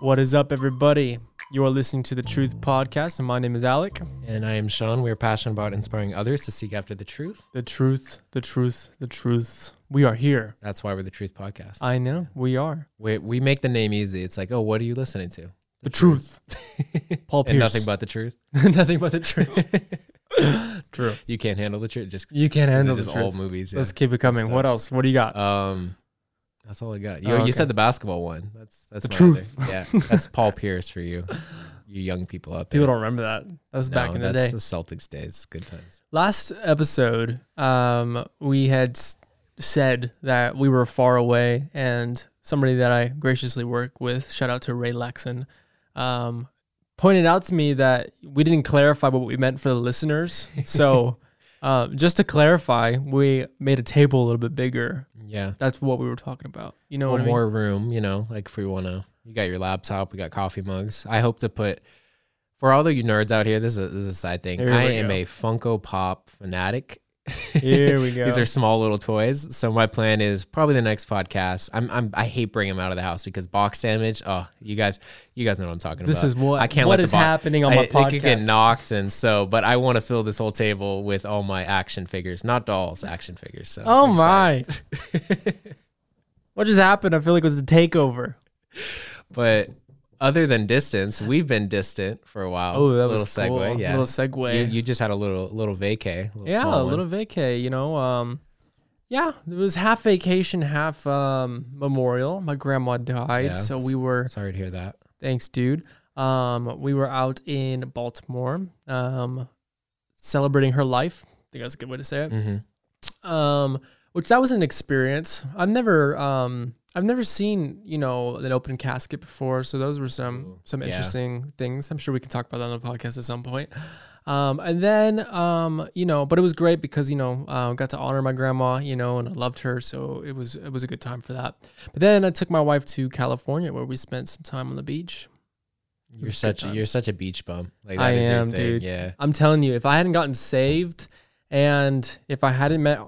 What is up, everybody? You are listening to the Truth Podcast, and my name is Alec. And I am Sean. We are passionate about inspiring others to seek after the truth. The truth, the truth, the truth. We are here. That's why we're the Truth Podcast. I know we are. We, we make the name easy. It's like, oh, what are you listening to? The, truth. Paul Pierce. and nothing but the truth. nothing but the truth. True. You can't handle the truth. Just You can't handle the just truth. all movies. Yeah. Let's keep it coming. stuff. What else? What do you got? Um, that's all I got. You, Oh, okay. you said the basketball one. That's that's The truth. other- Yeah, that's Paul Pierce for you, you young people out there. People don't remember that. That was back in the that's day. the Celtics days. Good times. Last episode, um, we had said that we were far away, and somebody that I graciously work with, shout out to Ray Laxon, um, pointed out to me that we didn't clarify what we meant for the listeners. So, uh, just to clarify, we made a table a little bit bigger. Yeah. That's what we were talking about. You know what I mean? more room, you know, like if we want to, you got your laptop, we got coffee mugs. I hope to put, for all of you nerds out here, this is a, this is a side thing. I we am go. a Funko Pop fanatic. Here we go. These are small little toys. So my plan is probably the next podcast. I'm, I'm I hate bringing them out of the house because box damage. Oh, you guys, you guys know what I'm talking This about. is what I can't what let the is bo- happening on I- my It could get knocked, and so, but I want to fill this whole table with all my action figures, not dolls, action figures. So Oh my! what just happened? I feel like it was a takeover. But other than distance, we've been distant for a while. Oh, that little was cool. segue. Yeah, Little segue. You, you just had a little little vacay. little yeah, a one. little vacay. You know, um, yeah, it was half vacation, half um memorial. My grandma died, Yeah, so we were. Sorry to hear that. Thanks, dude. Um, we were out in Baltimore, um, celebrating her life. I think that's a good way to say it. hmm um which that was an experience i've never um i've never seen you know an open casket before so those were some some yeah. interesting things i'm sure we can talk about that on the podcast at some point um and then um you know but it was great because you know uh, got to honor my grandma you know and i loved her so it was it was a good time for that but then i took my wife to california where we spent some time on the beach You're such a, you're such a beach bum. Like I am, dude. Yeah. I'm telling you, if I hadn't gotten saved and if I hadn't met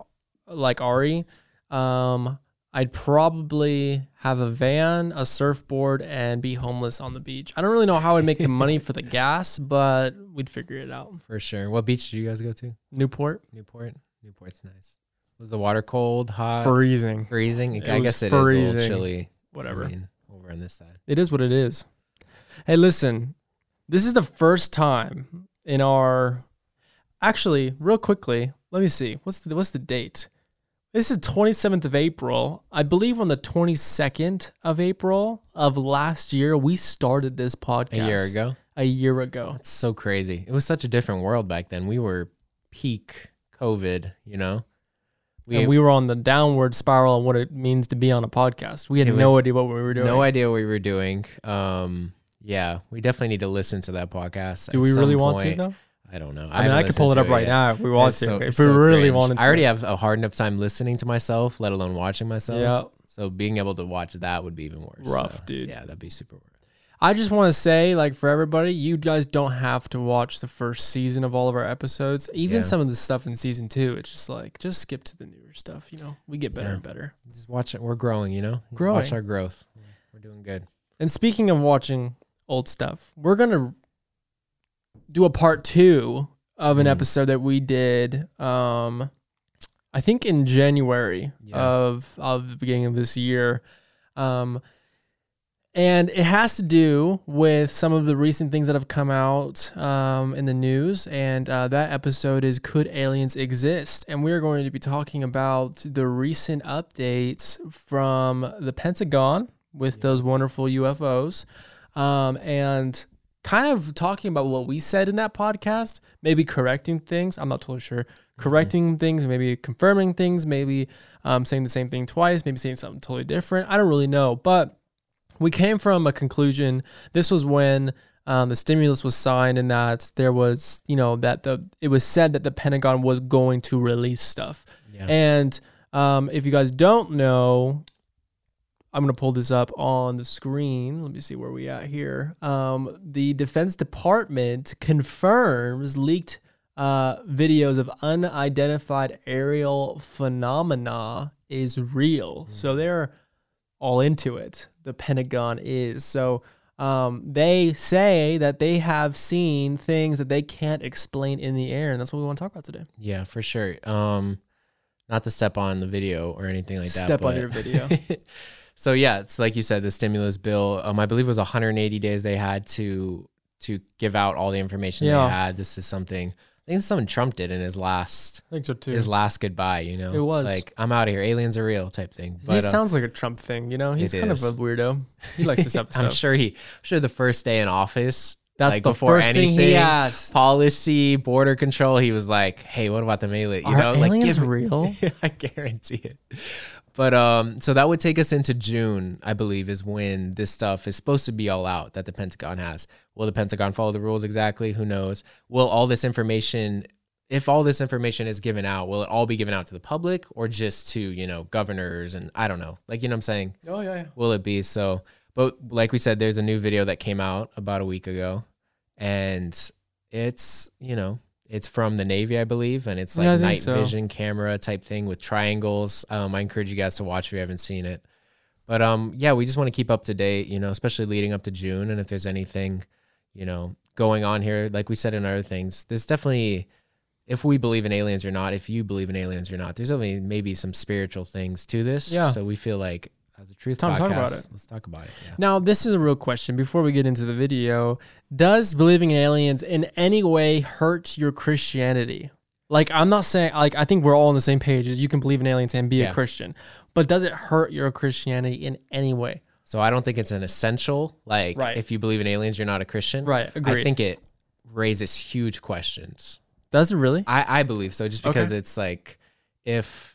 like Ari, um, I'd probably have a van, a surfboard, and be homeless on the beach. I don't really know how I'd make the money for the gas, but we'd figure it out. For sure. What beach did you guys go to? Newport, Newport. Newport's nice. Was the water cold, hot, freezing, freezing? It I guess it is a little freezing. chilly. whatever. I mean, over on this side. It is what it is. Hey, listen, this is the first time in our. Actually, real quickly, let me see. What's the what's the date? This is 27th of April. I believe on the 22nd of April of last year, we started this podcast. A year ago. A year ago. It's so crazy. It was such a different world back then. We were peak COVID, you know? and we were on the downward spiral on what it means to be on a podcast. We had no idea what we were doing. no idea what we were doing. Um, yeah, we definitely need to listen to that podcast. Do we really some want to though? I don't know. I mean, I could pull it up to right yet. now if we want It's to. so- if we so really cringe. wanted to. I already have a hard enough time listening to myself, let alone watching myself. Yeah. So being able to watch that would be even worse. Rough, So, dude. Yeah, that'd be super worse. I just want to say, like, for everybody, you guys don't have to watch the first season of all of our episodes. Even Yeah. some of the stuff in season two, it's just like, just skip to the newer stuff. You know, we get better Yeah. and better. Just watch it. We're growing, you know? Growing. Watch our growth. We're doing good. And speaking of watching old stuff, we're gonna do a part two of an Mhm. episode that we did. Um, I think in January Yeah. of of the beginning of this year. Um, and it has to do with some of the recent things that have come out um, in the news. And uh, that episode is Could Aliens Exist? And we're going to be talking about the recent updates from the Pentagon with those wonderful UFOs um, and kind of talking about what we said in that podcast, maybe correcting things. I'm not totally sure. Correcting things, maybe confirming things, maybe um, saying the same thing twice, maybe saying something totally different. I don't really know. But we came from a conclusion. This was when um, the stimulus was signed, and that there was, you know, that the it was said that the Pentagon was going to release stuff. Yeah. And um, if you guys don't know, I'm gonna pull this up on the screen. Let me see where we at here. Um, the Defense Department confirms leaked uh, videos of unidentified aerial phenomena is real. So they're all into it. The Pentagon is. So um, they say that they have seen things that they can't explain in the air, and that's what we want to talk about today. Yeah, for sure. Um, not to step on the video or anything like that. Step on your video. so yeah, it's like you said, the stimulus bill. Um, I believe it was 180 days they had to to give out all the information Yeah. they had. This is something I think it's something Trump did in his last I think so too. his last goodbye. You know, It was. like I'm out of here. Aliens are real type thing. he But uh, sounds like a Trump thing, you know. He's kind is. of a weirdo. He likes to step I'm sure he, I'm sure the first day in office, That's like the before first thing anything, he asked. policy, border control, he was like, "Hey, what about the alien? You Are know, like give real? I guarantee it. But um, so that would take us into June, I believe, is when this stuff is supposed to be all out that the Pentagon has. Will the Pentagon follow the rules exactly? Who knows? Will all this information, if all this information is given out, will it all be given out to the public or just to you know governors and I don't know, like you know what I'm saying? Oh yeah, yeah. will it be so but like we said there's a new video that came out about a week ago and it's you know it's from the navy i believe and it's like Yeah, night so. vision camera type thing with triangles um, i encourage you guys to watch if you haven't seen it but um yeah we just want to keep up to date you know especially leading up to june and if there's anything you know going on here like we said in other things there's definitely if we believe in aliens or not if you believe in aliens or not there's only maybe some spiritual things to this Yeah. so we feel like as a truth to podcast talk about it. let's talk about it yeah. Now, this is a real question. Before we get into the video, does believing in aliens in any way hurt your Christianity? Like, I'm not saying, like, I think we're all on the same page. You can believe in aliens and be Yeah. a Christian, but does it hurt your Christianity in any way? so i don't think it's an essential like Right. if you believe in aliens you're not a christian Right. Agreed. i think it raises huge questions does it really? I, I believe so, just because Okay. it's like if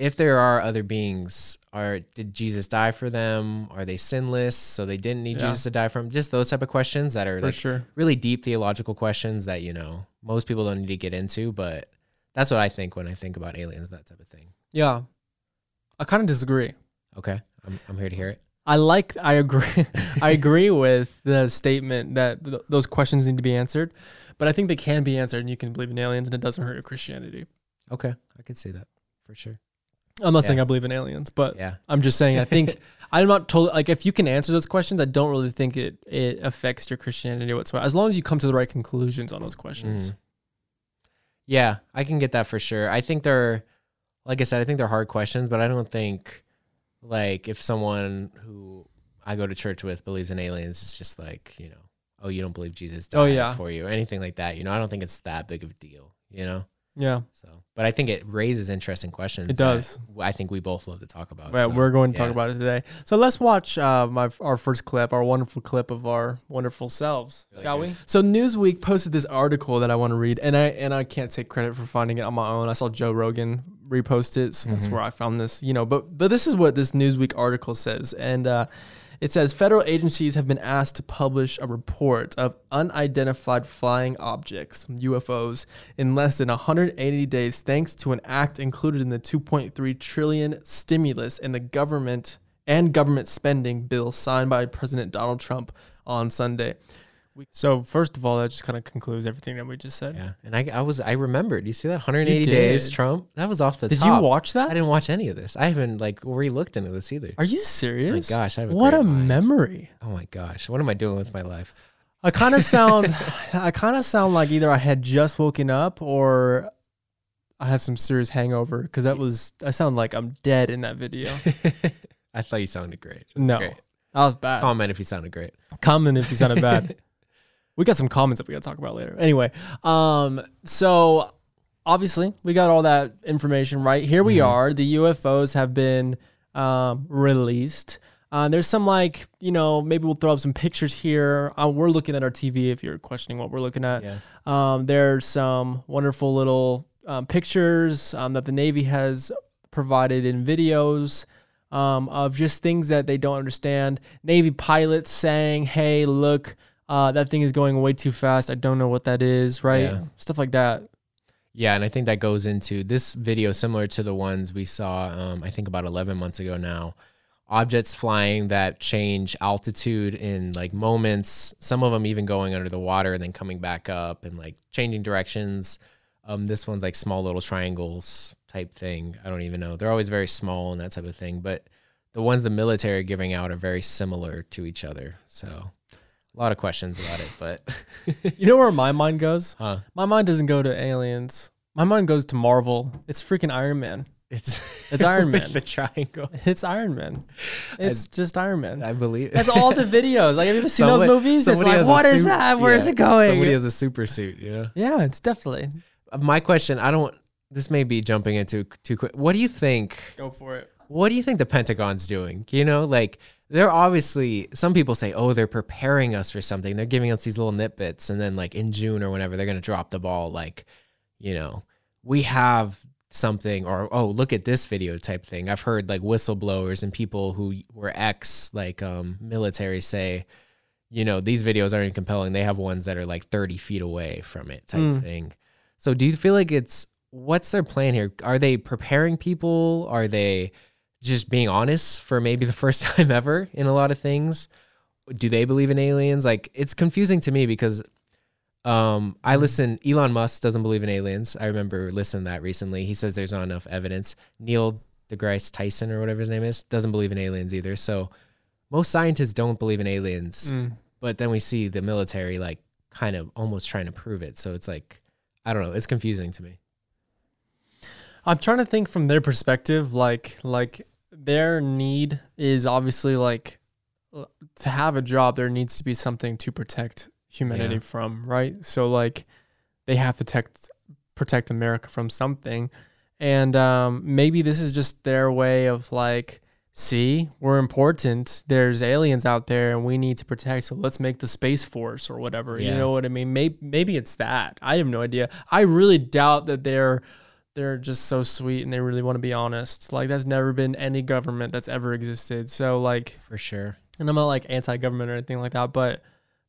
if there are other beings, are did Jesus die for them? Are they sinless? So they didn't need Yeah. Jesus to die for them? Just those type of questions that are For like sure. really deep theological questions that, you know, most people don't need to get into, but that's what I think when I think about aliens, that type of thing. Yeah. I kind of disagree. Okay. I'm I'm here to hear it. I like, I agree. I agree with the statement that th- those questions need to be answered, but I think they can be answered and you can believe in aliens and it doesn't hurt your Christianity. Okay. I could see that for sure. I'm not Yeah. saying I believe in aliens, but Yeah. I'm just saying I think I'm not totally like if you can answer those questions, I don't really think it it affects your Christianity whatsoever. As long as you come to the right conclusions on those questions. Mhm. Yeah, I can get that for sure. I think they're, like I said, I think they're hard questions, but I don't think, like, if someone who I go to church with believes in aliens, it's just like, you know, oh, you don't believe Jesus died Oh, yeah. for you or anything like that. You know, I don't think it's that big of a deal, you know? Yeah, So, but I think it raises interesting questions. It does. I think we both love to talk about. Right, so, we're going to talk about it today. So let's watch uh, my our first clip, our wonderful clip of our wonderful selves, Really shall good. we? So Newsweek posted this article that I want to read, and I and I can't take credit for finding it on my own. I saw Joe Rogan repost it, so that's Mhm. where I found this. You know, but but this is what this Newsweek article says, and uh, it says federal agencies have been asked to publish a report of unidentified flying objects (UFOs) in less than 180 days, thanks to an act included in the 2.3 trillion stimulus and the government and government spending bill signed by President Donald Trump on Sunday. We- So first of all, that just kind of concludes everything that we just said. Yeah, and I, I was I remembered. You see that 180 days. Trump? That was off the Did top. you watch that? I didn't watch any of this. I haven't like re-looked into this either. Are you serious? My gosh, I have a what a mind. memory. Oh my gosh, what am I doing with my life? I kind of sound, I kind of sound like either I had just woken up or I have some serious hangover because that was, I sound like I'm dead in that video. I thought you sounded great. No, great. that was bad. Comment if you sounded great. Comment if you sounded bad. we got some comments that we got to talk about later. Anyway, um, so obviously we got all that information right. Here we Mhm. are. The UFOs have been um, released. Uh, there's some like you know maybe we'll throw up some pictures here. Uh, we're looking at our TV if you're questioning what we're looking at. Yeah. Um, there's some wonderful little um, pictures um, that the Navy has provided in videos um, of just things that they don't understand. Navy pilots saying, "Hey, look, uh, that thing is going way too fast. I don't know what that is." Right? Yeah. Stuff like that. Yeah, and I think that goes into this video similar to the ones we saw um, I think about 11 months ago now. Objects flying that change altitude in like moments, some of them even going under the water and then coming back up and like changing directions. Um, this one's like small little triangles type thing. I don't even know. They're always very small and that type of thing. But the ones the military are giving out are very similar to each other. So a lot of questions about it, but You know where my mind goes? huh? My mind doesn't go to aliens. My mind goes to Marvel. It's freaking Iron Man. It's It's Iron Man. the triangle. It's Iron Man. It's just Iron Man. I believe That's all the videos. Like, have you ever seen those movies? It's like, what is that? Where's yeah, it going? Somebody has a super suit, you know. yeah, it's definitely. Uh, my question, I don't. This may be jumping into too quick. What do you think? Go for it. What do you think the Pentagon's doing? You know, like they're obviously. Some people say, oh, they're preparing us for something. They're giving us these little nitbits, and then like in June or whenever, they're gonna drop the ball. Like, you know, we have something, or oh, look at this video type thing. I've heard like whistleblowers and people who were ex like um military say. You know, these videos aren't compelling. They have ones that are like 30 feet away from it, type Mm. thing. So, do you feel like it's what's their plan here? Are they preparing people? Are they just being honest for maybe the first time ever in a lot of things? Do they believe in aliens? Like it's confusing to me because um I listen Elon Musk doesn't believe in aliens. I remember listening to that recently. He says there's not enough evidence. Neil deGrasse Tyson or whatever his name is doesn't believe in aliens either. So most scientists don't believe in aliens, Mm. but then we see the military like kind of almost trying to prove it. So it's like I don't know, it's confusing to me. I'm trying to think from their perspective, like like their need is obviously like to have a job. There needs to be something to protect humanity Yeah. from, right? So like they have to protect protect America from something, and um, maybe this is just their way of like, see, we're important. There's aliens out there, and we need to protect. So let's make the space force or whatever. You know what I mean? Maybe maybe it's that. I have no idea. I really doubt that they're they're just so sweet and they really want to be honest. Like that's never been any government that's ever existed. So like For sure. and I'm not like anti-government or anything like that, but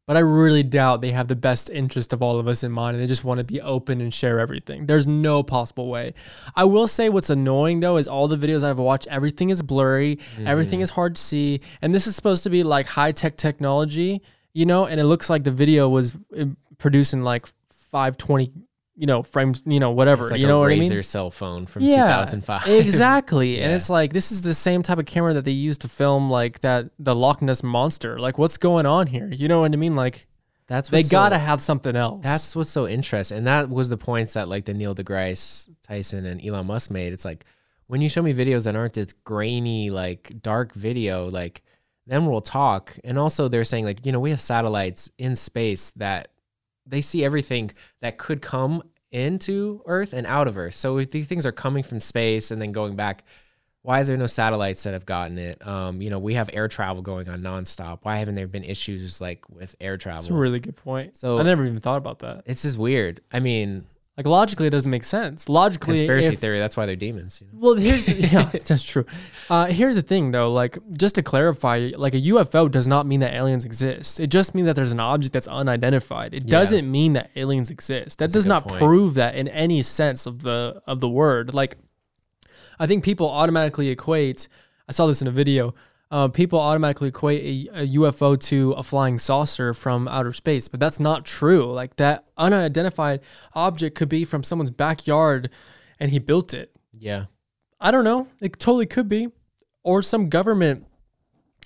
but I really doubt they have the best interest of all of us in mind and they just want to be open and share everything. There's no possible way. I will say what's annoying though is all the videos I've watched, everything is blurry, everything is hard to see, and this is supposed to be like high-tech technology, you know, and it looks like the video was uh, produced in like 520 you know frames you know whatever It's like you a know what I mean cell phone from yeah, 2005. exactly. And it's like this is the same type of camera that they used to film like that the Loch Ness monster. Like what's going on here? You know what I mean? Like That's they so- gotta have something else. That's what's so interesting, and that was the points that like the Neil deGrasse Tyson and Elon Musk made. It's like when you show me videos that aren't this grainy, like dark video, like then we'll talk. And also, they're saying like you know we have satellites in space that they see everything that could come into Earth and out of Earth. So if these things are coming from space and then going back, why is there no satellites that have gotten it? Um, you know, we have air travel going on nonstop. Why haven't there been issues like with air travel? That's a really good point. So- I never even thought about that. it's just weird. I mean, Like logically, it doesn't make sense. Logically, conspiracy if- theory. That's why they're demons. You know? Well, here's yeah, that's true. Uh, here's the thing, though. Like, just to clarify, like a UFO does not mean that aliens exist. It just means that there's an object that's unidentified. It Yeah. doesn't mean that aliens exist. That That's does not point. prove that in any sense of the of the word. Like, I think people automatically equate. I saw this in a video. Uh, people automatically equate a, a UFO to a flying saucer from outer space, but that's not true. Like that unidentified object could be from someone's backyard, and he built it. Yeah, I don't know. It totally could be. Or some government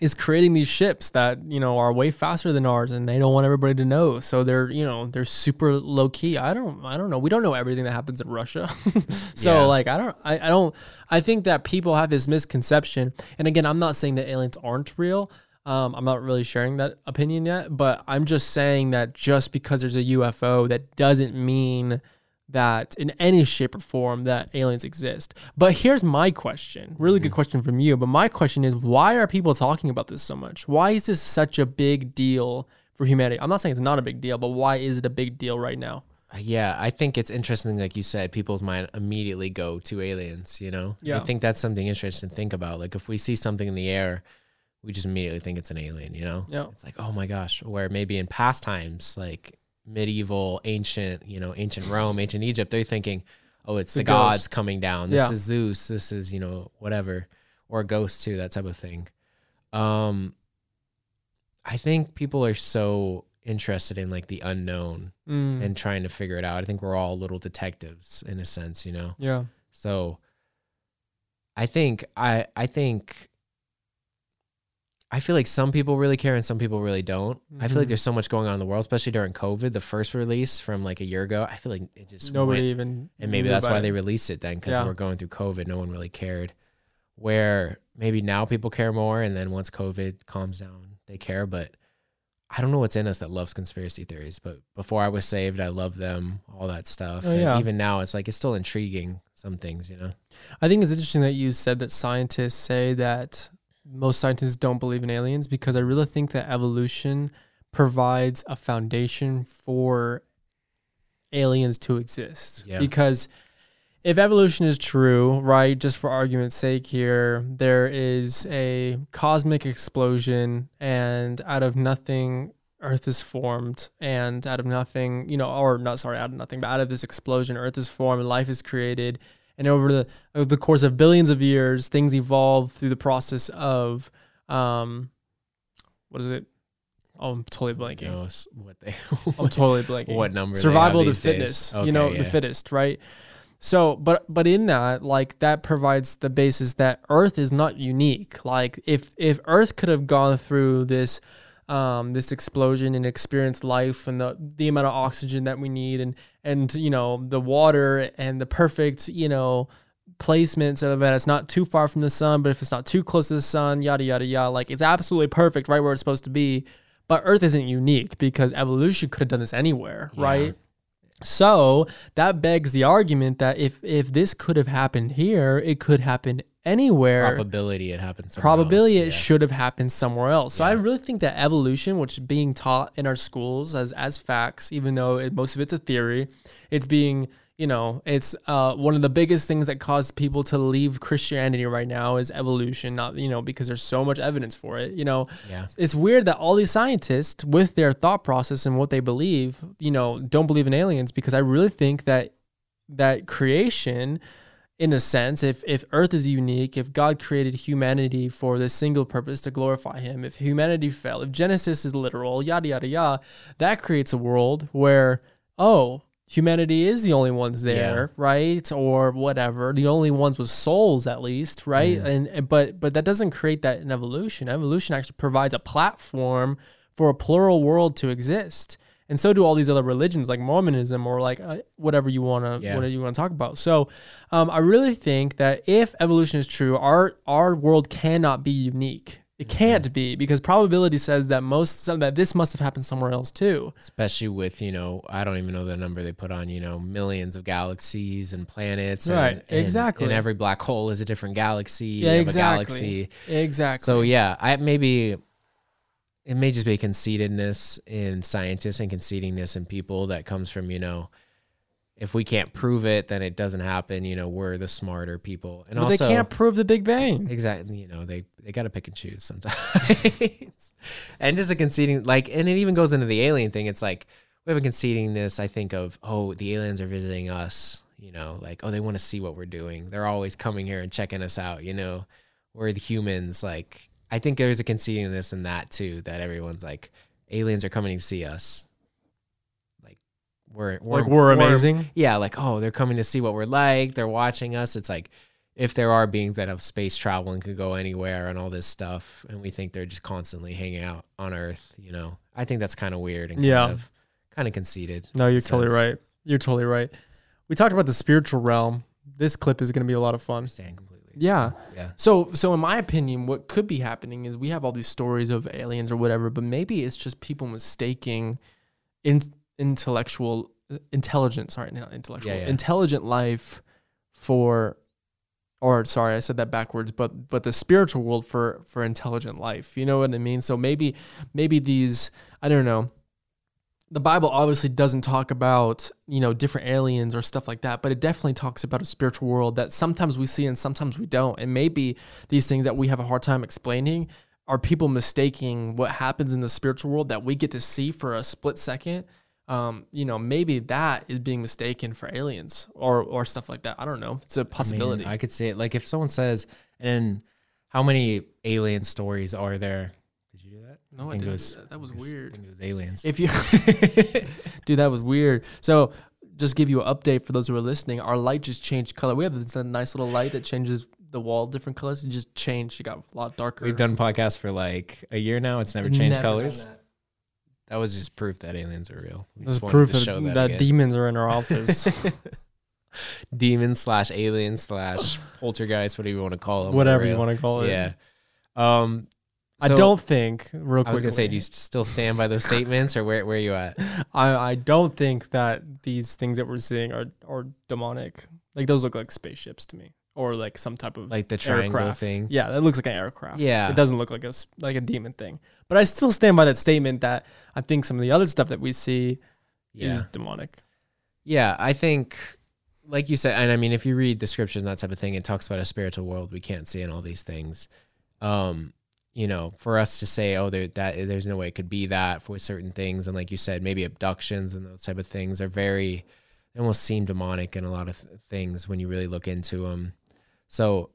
is creating these ships that, you know, are way faster than ours and they don't want everybody to know. So they're, you know, they're super low key. I don't I don't know. We don't know everything that happens in Russia. so Yeah. like I don't I, I don't I think that people have this misconception. And again, I'm not saying that aliens aren't real. Um, I'm not really sharing that opinion yet, but I'm just saying that just because there's a UFO, that doesn't mean that in any shape or form that aliens exist. But here's my question. Really good mm-hmm. question from you. But my question is why are people talking about this so much? Why is this such a big deal for humanity? I'm not saying it's not a big deal, but why is it a big deal right now? Uh, yeah. I think it's interesting, like you said, people's mind immediately go to aliens. You know, Yeah. I think that's something interesting to think about. Like if we see something in the air, we just immediately think it's an alien. You know, Yeah. it's like oh my gosh. Where maybe in past times, like medieval, ancient, you know, ancient Rome, ancient Egypt, they're thinking, oh, it's, a the gods ghost. coming down. This Yeah. is Zeus. This is you know whatever, or ghosts too, that type of thing. Um, I think people are so interested in like the unknown Mm, and trying to figure it out. I think we're all little detectives in a sense, you know. yeah. So I think I I think I feel like some people really care and some people really don't. I feel like Mhm. there's so much going on in the world, especially during COVID. The first release from like a year ago, I feel like it just Nobody even. and maybe that's why it. they released it then because Yeah. we're going through COVID. No one really cared. Where maybe now people care more, and then once COVID calms down, they care. But I don't know what's in us that loves conspiracy theories. But before I was saved, I loved them, all that stuff. Oh, and yeah. even now, it's like it's still intriguing. Some things, you know. I think it's interesting that you said that scientists say that most scientists don't believe in aliens because I really think that evolution provides a foundation for aliens to exist. Yeah. Because if evolution is true, right, just for argument's sake here, there is a cosmic explosion and out of nothing Earth is formed and out of nothing, you know, or not sorry, out of nothing, but out of this explosion, Earth is formed and life is created. And over the over the course of billions of years, things evolve through the process of um what is it? Oh, I'm totally blanking. Knows what they I'm totally blanking. what number Survival of the fittest. Okay, you know, yeah. the fittest, right? So, but but in that, like that provides the basis that Earth is not unique. Like if if Earth could have gone through this um, this explosion and experience life and the the amount of oxygen that we need and and you know the water and the perfect you know placement so that it's not too far from the sun, but if it's not too close to the sun, yada yada yada. Like it's absolutely perfect right where it's supposed to be. But Earth isn't unique because evolution could have done this anywhere, Yeah. right? So that begs the argument that if if this could have happened here, it could happen anywhere. probability it happens. somewhere Probability else, it yeah. should have happened somewhere else. So I really think that evolution, which is being taught in our schools as as facts, even though it, most of it's a theory, it's being you know it's uh, one of the biggest things that cause people to leave Christianity right now is evolution. Not you know because there's so much evidence for it. You know, Yeah. it's weird that all these scientists, with their thought process and what they believe, you know, don't believe in aliens because I really think that that creation, in a sense, if if Earth is unique, if God created humanity for this single purpose to glorify Him, if humanity fell, if Genesis is literal, yada yada yada, that creates a world where oh. Humanity is the only ones there, right? Or whatever. The only ones with souls, at least, right? And, and but but that doesn't create that in evolution. Evolution actually provides a platform for a plural world to exist, and so do all these other religions like Mormonism or like uh, whatever you want to Yeah. whatever you want to talk about. So, um, I really think that if evolution is true, our our world cannot be unique. It can't be because probability says that most some, that this must have happened somewhere else too. especially with you know I don't even know the number they put on you know millions of galaxies and planets Right, and, and- exactly. and every black hole is a different galaxy Yeah, exactly. a galaxy Exactly. so yeah I maybe it may just be conceitedness in scientists and conceitingness in people that comes from you know if we can't prove it then it doesn't happen you know we're the smarter people and also they can't prove the Big Bang. Exactly. You know, they they got to pick and choose sometimes. and just a conceding, like, and it even goes into the alien thing. It's like we have a conceding this. I think of, oh, the aliens are visiting us. You know, like, oh, they want to see what we're doing. They're always coming here and checking us out. You know, we're the humans. Like, I think there's a conceding this in that too. That everyone's like, aliens are coming to see us. Like, we're, we're Like we're amazing. yeah, like, oh, they're coming to see what we're like. They're watching us. It's like, if there are beings that have space travel and could go anywhere and all this stuff, and we think they're just constantly hanging out on Earth, you know, I think that's kind of weird and Yeah. kind of kind of conceited. No, you're totally sense. right. You're totally right. We talked about the spiritual realm. This clip is going to be a lot of fun. Understand completely. Yeah. Yeah. So, so in my opinion, what could be happening is we have all these stories of aliens or whatever, but maybe it's just people mistaking in, intellectual intelligence. Sorry, not intellectual, Yeah, yeah. intelligent life for, or sorry, I said that backwards. But but the spiritual world for for intelligent life. You know what I mean? So maybe maybe these I don't know. The Bible obviously doesn't talk about, you know, different aliens or stuff like that, but it definitely talks about a spiritual world that sometimes we see and sometimes we don't. And maybe these things that we have a hard time explaining are people mistaking what happens in the spiritual world that we get to see for a split second. Um, you know, maybe that is being mistaken for aliens or or stuff like that. I don't know. It's a possibility. I, could see it. Like if someone says, and how many alien stories are there? Did you do that? no, I think didn't. it was- that. that was I I weird. think it was aliens. If you, dude, that was weird. So, just give you an update for those who are listening. Our light just changed color. We have this nice little light that changes the wall different colors. It just changed. It got a lot darker. We've done podcasts for like a year now. It's never changed Never done colors. That. That was just proof that aliens are real. We just proof to that, that, demons are in our office. demon slash alien slash poltergeist, whatever you want to call them. Whatever you want to call it. Yeah. Um, I don't think real quick. I was gonna say, do you still stand by those statements, or where where are you at? I, I don't think that these things that we're seeing are are demonic. Like those look like spaceships to me, or like some type of Like the triangle aircraft. thing. Yeah, that looks like an aircraft. Yeah. it doesn't look like a like a demon thing. But I still stand by that statement that I think some of the other stuff that we see Yeah. is demonic. Yeah, I think, like you said, and I mean, if you read the scriptures and that type of thing, it talks about a spiritual world we can't see and all these things. Um, you know, for us to say, oh, there that there's no way it could be that for certain things, and like you said, maybe abductions and those type of things are very, they almost seem demonic in a lot of th- things when you really look into them. So,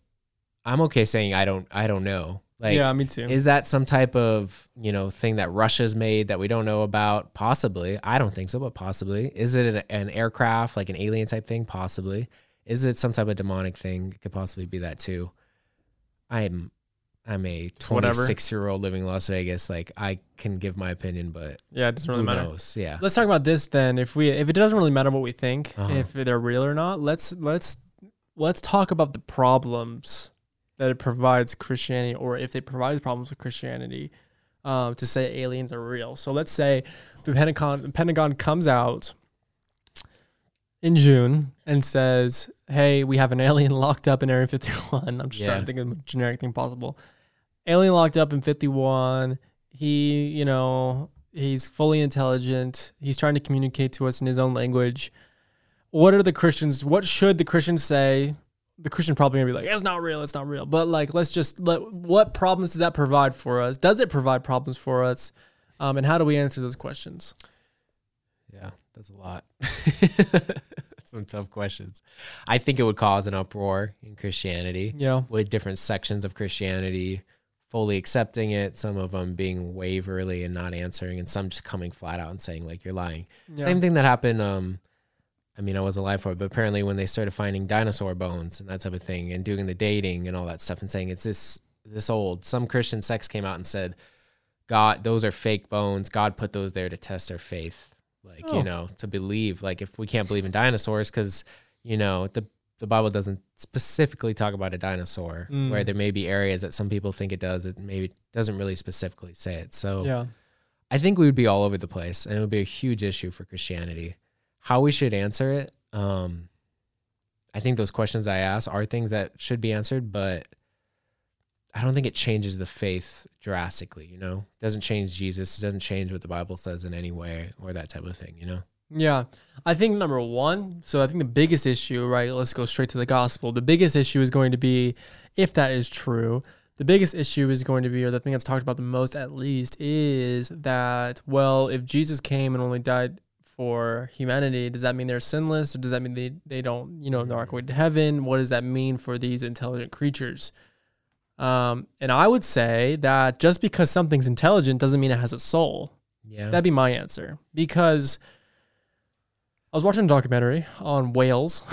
I'm okay saying I don't, I don't know. Like, yeah, me too. is that some type of you know thing that Russia's made that we don't know about? Possibly. I don't think so, but possibly. Is it an, an aircraft like an alien type thing? Possibly. Is it some type of demonic thing? It could possibly be that too. I'm I'm a whatever. 26 year old living in Las Vegas. Like I can give my opinion, but yeah, it doesn't really matter. knows? Yeah. Let's talk about this then. If we if it doesn't really matter what we think, Uh-huh. if they're real or not, let's let's let's talk about the problems that it provides Christianity, or if it provides problems with Christianity, um, to say aliens are real. So let's say the Pentagon the Pentagon comes out in June and says, "Hey, we have an alien locked up in Area 51." I'm just trying to think of a generic thing possible. Alien locked up in 51. He, you know, he's fully intelligent. He's trying to communicate to us in his own language. What are the Christians? What should the Christians say? The Christian probably gonna be like, "It's not real. It's not real." But like, let's just let. What problems does that provide for us? Does it provide problems for us? Um, and how do we answer those questions? Yeah, that's a lot. Some tough questions. I think it would cause an uproar in Christianity. Yeah, with different sections of Christianity fully accepting it, some of them being waverly and not answering, and some just coming flat out and saying like you're lying. yeah, Same thing that happened. Um, I mean, I wasn't alive for it, but apparently when they started finding dinosaur bones and that type of thing, and doing the dating and all that stuff, and saying it's this this old, some Christian sects came out and said, God, those are fake bones. God put those there to test our faith, like Oh. you know, to believe. Like if we can't believe in dinosaurs, because you know the the Bible doesn't specifically talk about a dinosaur, Mm. where there may be areas that some people think it does. It maybe doesn't really specifically say it. So yeah, I think we would be all over the place, and it would be a huge issue for Christianity. How we should answer it, um, I think those questions I ask are things that should be answered, but I don't think it changes the faith drastically. You know, it doesn't change Jesus. It doesn't change what the Bible says in any way, or that type of thing. You know. yeah. I think number one. So I think the biggest issue, right? Let's go straight to the gospel. The biggest issue is going to be, if that is true, the biggest issue is going to be, or the thing that's talked about the most, at least, is that well, if Jesus came and only died for humanity, does that mean they're sinless, or does that mean they they don't, you know, not going to heaven? What does that mean for these intelligent creatures? Um, and I would say that just because something's intelligent doesn't mean it has a soul. Yeah. That'd be my answer because I was watching a documentary on whales.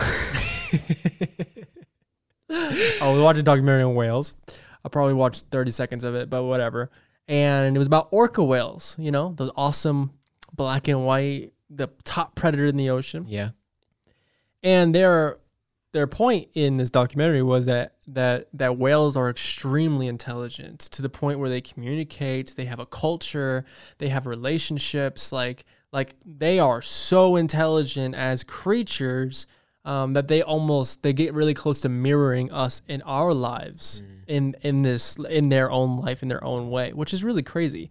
I was watching a documentary on whales. I probably watched 30 seconds of it, but whatever. And it was about orca whales, you know, those awesome black and white, the top predator in the ocean. yeah. And their their point in this documentary was that that that whales are extremely intelligent to the point where they communicate, they have a culture, they have relationships, like like they are so intelligent as creatures um, that they almost they get really close to mirroring us in our lives in in this in their own life in their own way, which is really crazy.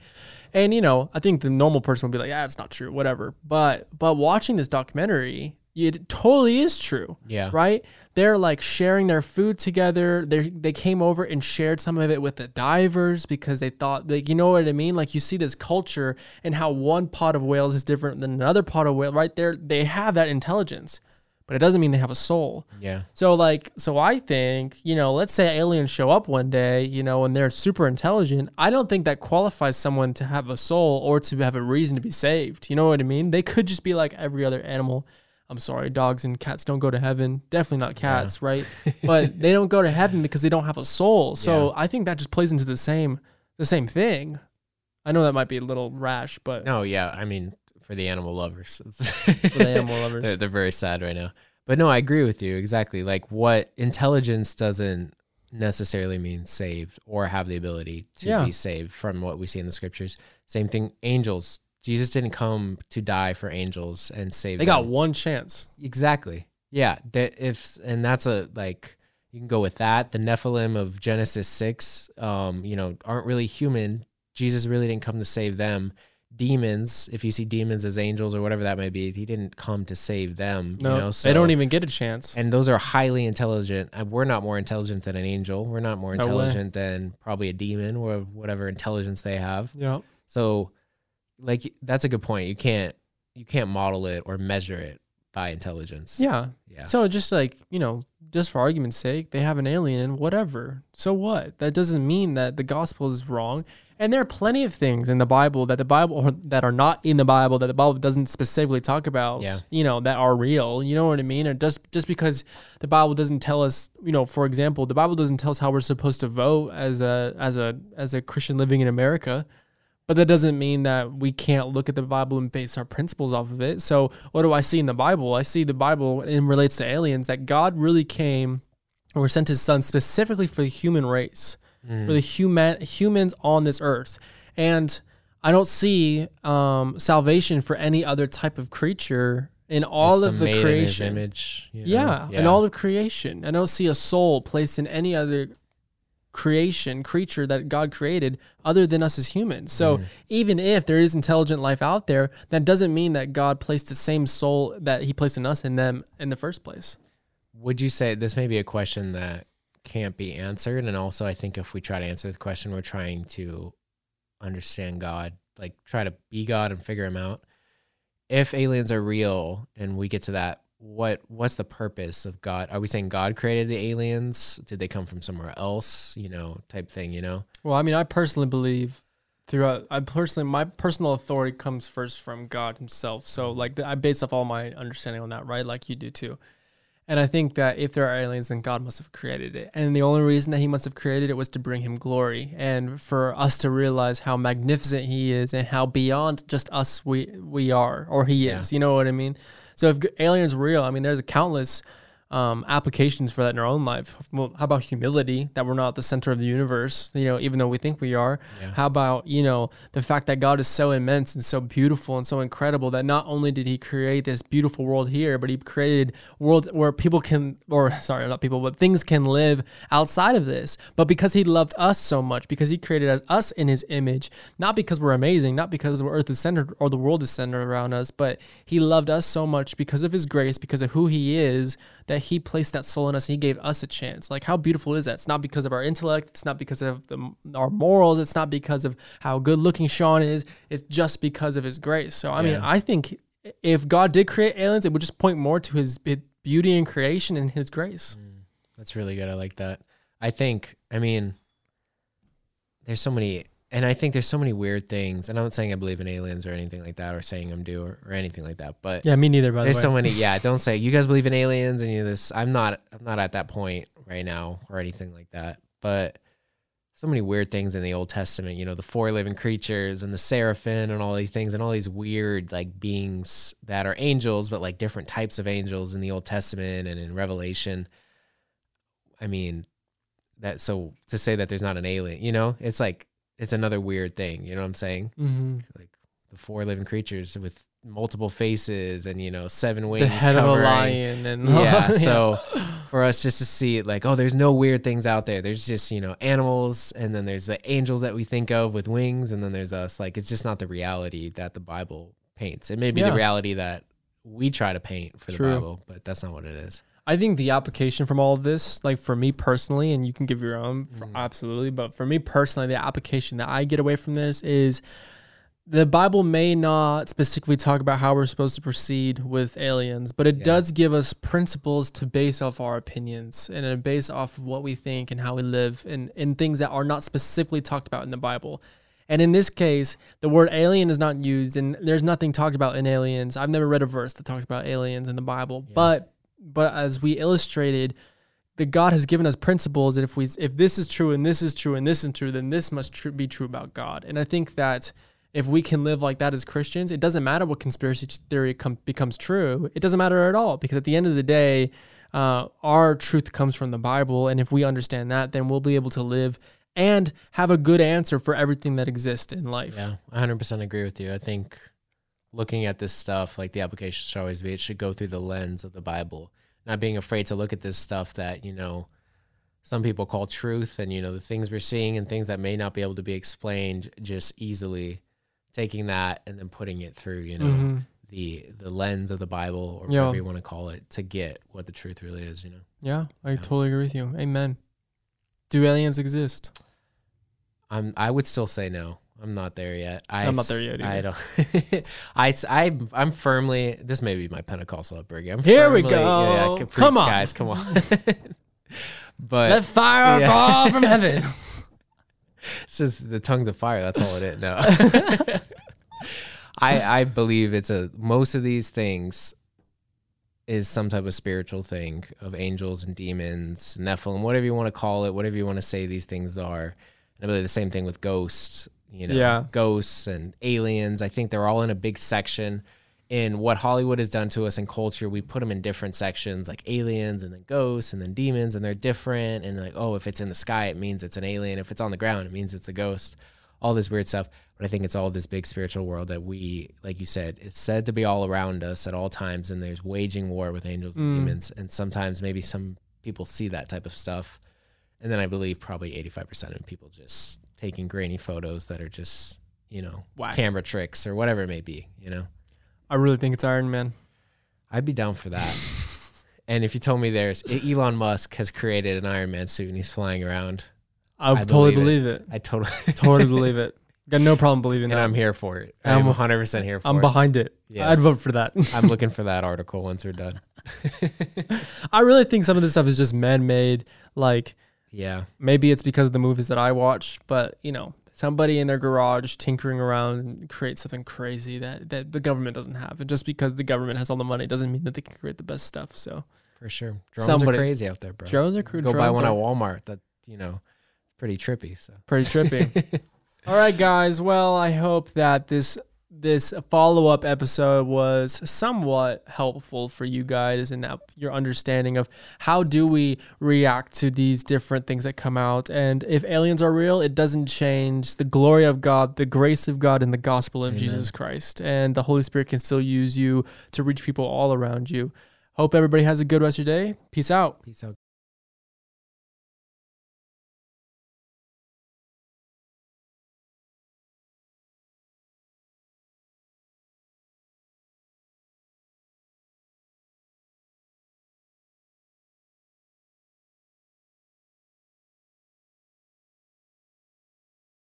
And you know, I think the normal person would be like, "Yeah, it's not true, whatever." But but watching this documentary, it totally is true Yeah. right? They're like sharing their food together. They they came over and shared some of it with the divers because they thought like you know what I mean. Like you see this culture and how one pot of whales is different than another pot of whale. Right there, they have that intelligence, but it doesn't mean they have a soul. Yeah. So like so I think, you know, let's say aliens show up one day, you know, and they're super intelligent. I don't think that qualifies someone to have a soul or to have a reason to be saved. You know what I mean? They could just be like every other animal I'm sorry, dogs and cats don't go to heaven. Definitely not cats, right? But they don't go to heaven because they don't have a soul. So I think that just plays into the same the same thing. I know that might be a little rash, but No, yeah. I mean, for the animal lovers, for the animal lovers. they're, they're very sad right now. But no, I agree with you exactly. Like, what intelligence doesn't necessarily mean saved or have the ability to Yeah. be saved from what we see in the scriptures. Same thing, angels. Jesus didn't come to die for angels and save They them. got one chance. Exactly. Yeah. That if and that's a like you can go with that. The Nephilim of Genesis six, um, you know, aren't really human. Jesus really didn't come to save them. Demons, if you see demons as angels or whatever that may be, he didn't come to save them. No, you know, they don't even get a chance. And those are highly intelligent. Uh, We're not more intelligent than an angel. We're not more No intelligent than probably a demon or whatever intelligence they have. yeah. So, like that's a good point. You can't you can't model it or measure it by intelligence. Yeah. Yeah. So just like, you know, just for argument's sake, they have an alien, whatever. So what? That doesn't mean that the gospel is wrong. And there are plenty of things in the Bible that the Bible or that are not in the Bible that the Bible doesn't specifically talk about, Yeah. you know, that are real. You know what I mean? Or just just because the Bible doesn't tell us, you know, for example, the Bible doesn't tell us how we're supposed to vote as a as a as a Christian living in America. But that doesn't mean that we can't look at the Bible and base our principles off of it. So, what do I see in the Bible? I see the Bible in relates to aliens that God really came or sent his son specifically for the human race, for the human humans on this earth. And I don't see um, salvation for any other type of creature in all of the, his creation. image. you know? Yeah, in all of creation. I don't see a soul placed in any other creation, creature that God created other than us as humans. So mm-hmm. even if there is intelligent life out there, that doesn't mean that God placed the same soul that he placed in us in them in the first place. Would you say this may be a question that can't be answered? And also, I think if we try to answer the question, we're trying to understand God, like try to be God and figure Him out. If aliens are real, and we get to that, what what's the purpose of God? Are we saying God created the aliens? Did they come from somewhere else? You know, type thing. You know. Well, I mean, I personally believe throughout I personally my personal authority comes first from God himself. So mm-hmm. like I base off all my understanding on that, right? Like you do too. And I think that if there are aliens, then God must have created it. And the only reason that he must have created it was to bring him glory and for us to realize how magnificent he is and how beyond just us we we are or he Yeah. is. You know what I mean? So if aliens are real, I mean there's a countless um, applications for that in our own life. Well, how about humility that we're not the center of the universe, you know, even though we think we are? Yeah. How about, you know, the fact that God is so immense and so beautiful and so incredible that not only did he create this beautiful world here, but he created world where people can or sorry, not people, but things can live outside of this. But because he loved us so much, because he created us, us in his image, not because we're amazing, not because the earth is centered or the world is centered around us, but he loved us so much because of his grace, because of who he is, that he placed that soul in us and he gave us a chance. Like how beautiful is that? It's not because of our intellect, it's not because of the, our morals, it's not because of how good looking Sean is, it's just because of his grace. So I mean, I think if God did create aliens, it would just point more to his his beauty and creation and his grace. Mm, that's really good. I like that. I think, I mean, there's so many, and I think there's so many weird things. And I'm not saying I believe in aliens or anything like that, or saying I'm do or, or anything like that. But Yeah, me neither by there's the way. so many. Yeah, don't say you guys believe in aliens and you this. I'm not. I'm not at that point right now or anything like that. But so many weird things in the Old Testament. You know, the four living creatures and the seraphim and all these things and all these weird like beings that are angels, but like different types of angels in the Old Testament and in Revelation. I mean, that so to say that there's not an alien, you know, it's like it's another weird thing. You know what I'm saying? hmm Like the four living creatures with multiple faces and you know seven wings. The head of a lion and yeah. So for us just to see it like, oh, there's no weird things out there. There's just, you know, animals and then there's the angels that we think of with wings and then there's us. Like it's just not the reality that the Bible paints. It may be Yeah. the reality that we try to paint for the Bible, but that's not what it is. I think the application from all of this, like for me personally, and you can give your own, for, Mhm. absolutely, but for me personally, the application that I get away from this is the Bible may not specifically talk about how we're supposed to proceed with aliens, but it Yeah. does give us principles to base off our opinions and to base off of what we think and how we live and, and things that are not specifically talked about in the Bible. And in this case, the word alien is not used, and there's nothing talked about in aliens. I've never read a verse that talks about aliens in the Bible, Yeah. but but as we illustrated, that God has given us principles that if we if this is true and this is true and this is true, then this must tr- be true about God. And I think that if we can live like that as Christians, it doesn't matter what conspiracy theory com- becomes true. It doesn't matter at all because at the end of the day, uh, our truth comes from the Bible, and if we understand that, then we'll be able to live and have a good answer for everything that exists in life. Yeah, I 100% agree with you. I think looking at this stuff, like the application should always be, it should go through the lens of the Bible, not being afraid to look at this stuff that, you know, some people call truth and, you know, the things we're seeing and things that may not be able to be explained just easily, taking that and then putting it through, you know, Mhm. the the lens of the Bible or Yeah. whatever you want to call it to get what the truth really is, you know. Yeah, I Yeah. totally agree with you. Amen. Do aliens exist? I'm I would still say no. I'm not there yet. I, I'm not there yet I don't. I I'm, firmly. This may be my Pentecostal upbringing. I'm Here we go. Yeah, yeah, Come on. guys. Come on. but Let fire yeah. fall from heaven. it's just the tongues of fire. That's all it is. No. I I believe it's a most of these things is some type of spiritual thing of angels and demons, Nephilim, whatever you want to call it, whatever you want to say these things are. And I believe the same thing with ghosts, you know, Yeah. ghosts and aliens. I think they're all in a big section. In what Hollywood has done to us in culture, we put them in different sections, like aliens and then ghosts and then demons, and they're different. And like, oh, if it's in the sky, it means it's an alien. If it's on the ground, it means it's a ghost. All this weird stuff. But I think it's all this big spiritual world that we, like you said, it's said to be all around us at all times. And there's waging war with angels and Mm. demons. And sometimes maybe some people see that type of stuff. And then I believe probably 85% of people just taking grainy photos that are just, you know, Whack. camera tricks or whatever it may be, you know? I really think it's Iron Man. I'd be down for that. and if you told me there's Elon Musk has created an Iron Man suit and he's flying around, I, I totally believe believe it. I totally, Totally believe it. Got no problem believing and that. I'm here for it. I'm- I'm 100% here for it. I'm behind it. Yes. I'd vote for that. I'm looking for that article once we're done. I really think some of this stuff is just man-made. Like Yeah. maybe it's because of the movies that I watch, but you know, somebody in their garage tinkering around and create something crazy that that the government doesn't have. And just because the government has all the money doesn't mean that they can create the best stuff. So For sure. Drones Somebody- are crazy out there, bro. drones are crude. Go buy one are at Walmart that, you know, pretty trippy. So pretty trippy. All right, guys. Well, I hope that this this follow up episode was somewhat helpful for you guys in that your understanding of how do we react to these different things that come out, and if aliens are real, it doesn't change the glory of God, the grace of God, and the gospel of Amen. Jesus Christ, and the Holy Spirit can still use you to reach people all around you. Hope everybody has a good rest of your day. Peace out. peace out.